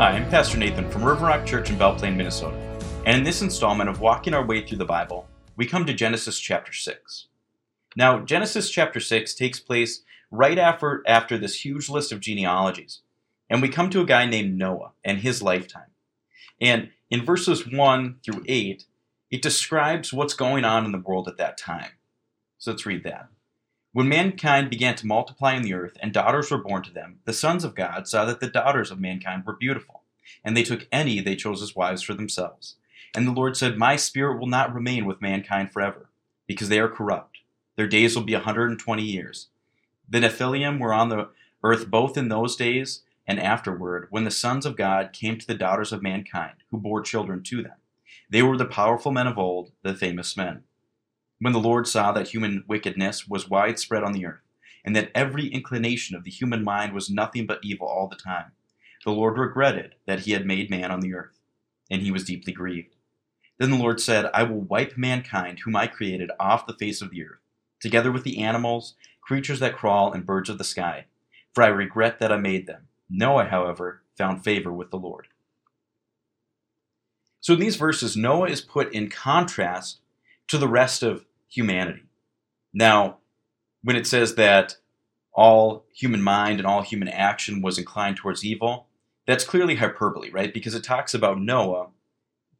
Hi, I'm Pastor Nathan from River Rock Church in Belle Plaine, Minnesota. And in this installment of Walking Our Way Through the Bible, we come to Genesis chapter 6. Now, Genesis chapter 6 takes place right after, after this huge list of genealogies. And we come to a guy named Noah and his lifetime. And in verses 1 through 8, it describes what's going on in the world at that time. So let's read that. When mankind began to multiply in the earth and daughters were born to them, the sons of God saw that the daughters of mankind were beautiful, and they took any they chose as wives for themselves. And the Lord said, My spirit will not remain with mankind forever, because they are corrupt. Their days will be a 120 years. The Nephilim were on the earth both in those days and afterward, when the sons of God came to the daughters of mankind, who bore children to them. They were the powerful men of old, the famous men. When the Lord saw that human wickedness was widespread on the earth, and that every inclination of the human mind was nothing but evil all the time, the Lord regretted that he had made man on the earth, and he was deeply grieved. Then the Lord said, I will wipe mankind, whom I created, off the face of the earth, together with the animals, creatures that crawl, and birds of the sky, for I regret that I made them. Noah, however, found favor with the Lord. So in these verses, Noah is put in contrast to the rest of humanity. Now, when it says that all human mind and all human action was inclined towards evil, that's clearly hyperbole, right? Because it talks about Noah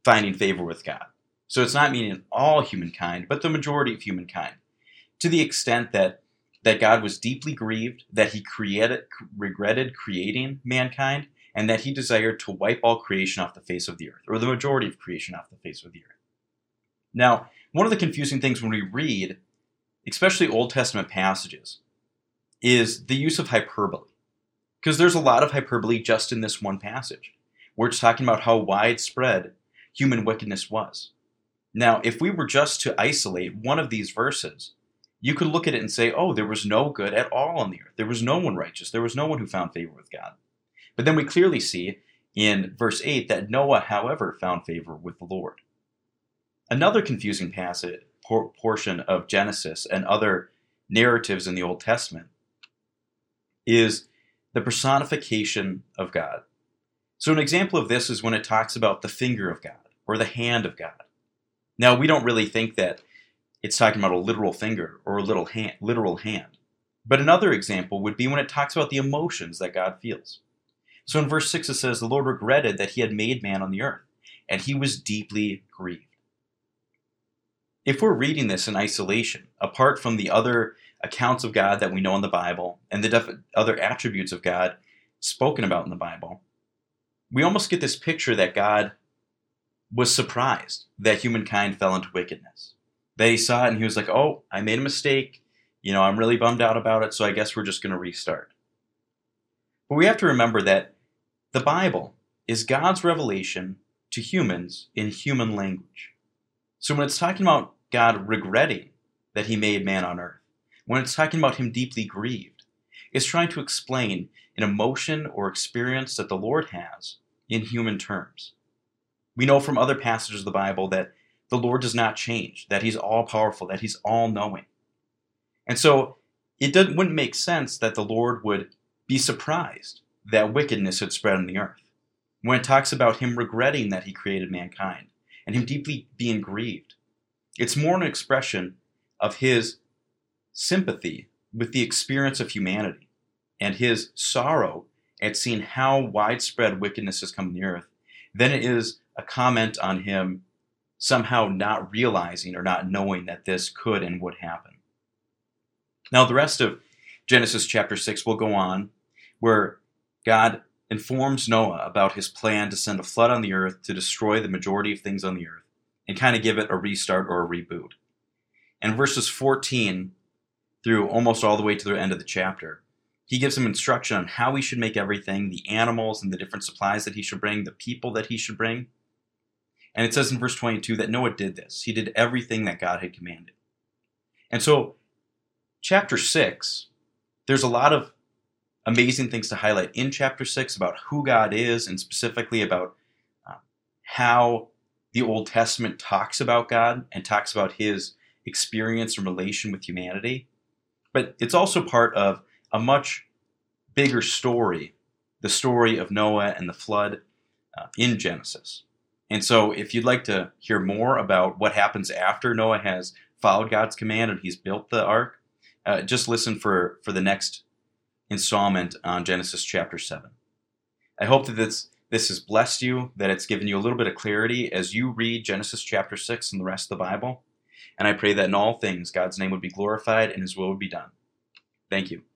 finding favor with God. So it's not meaning all humankind, but the majority of humankind. To the extent that that God was deeply grieved that he created regretted creating mankind and that he desired to wipe all creation off the face of the earth, or the majority of creation off the face of the earth. Now, one of the confusing things when we read, especially Old Testament passages, is the use of hyperbole. Because there's a lot of hyperbole just in this one passage, where it's talking about how widespread human wickedness was. Now, if we were just to isolate one of these verses, you could look at it and say, oh, there was no good at all on the earth. There was no one righteous. There was no one who found favor with God. But then we clearly see in verse 8 that Noah, however, found favor with the Lord. Another confusing passage por- portion of Genesis and other narratives in the Old Testament is the personification of God. So, an example of this is when it talks about the finger of God or the hand of God. Now, we don't really think that it's talking about a literal finger or a little hand, literal hand. But another example would be when it talks about the emotions that God feels. So in verse 6 it says, The Lord regretted that he had made man on the earth, and he was deeply grieved. If we're reading this in isolation, apart from the other accounts of God that we know in the Bible and the def- other attributes of God spoken about in the Bible, we almost get this picture that God was surprised that humankind fell into wickedness. That he saw it and he was like, oh, I made a mistake. You know, I'm really bummed out about it, so I guess we're just going to restart. But we have to remember that the Bible is God's revelation to humans in human language. So when it's talking about God regretting that he made man on earth, when it's talking about him deeply grieved, it's trying to explain an emotion or experience that the Lord has in human terms. We know from other passages of the Bible that the Lord does not change, that he's all powerful, that he's all knowing. And so it wouldn't make sense that the Lord would be surprised that wickedness had spread on the earth. When it talks about him regretting that he created mankind, and him deeply being grieved. It's more an expression of his sympathy with the experience of humanity and his sorrow at seeing how widespread wickedness has come to the earth than it is a comment on him somehow not realizing or not knowing that this could and would happen. Now, the rest of Genesis chapter 6 will go on where God informs Noah about his plan to send a flood on the earth to destroy the majority of things on the earth and kind of give it a restart or a reboot. And verses 14 through almost all the way to the end of the chapter, he gives him instruction on how he should make everything the animals and the different supplies that he should bring, the people that he should bring. And it says in verse 22 that Noah did this. He did everything that God had commanded. And so, chapter 6, there's a lot of amazing things to highlight in chapter 6 about who God is and specifically about uh, how the Old Testament talks about God and talks about his experience and relation with humanity. But it's also part of a much bigger story the story of Noah and the flood uh, in Genesis. And so, if you'd like to hear more about what happens after Noah has followed God's command and he's built the ark, uh, just listen for, for the next installment on Genesis chapter 7. I hope that this, this has blessed you, that it's given you a little bit of clarity as you read Genesis chapter 6 and the rest of the Bible. And I pray that in all things God's name would be glorified and his will would be done. Thank you.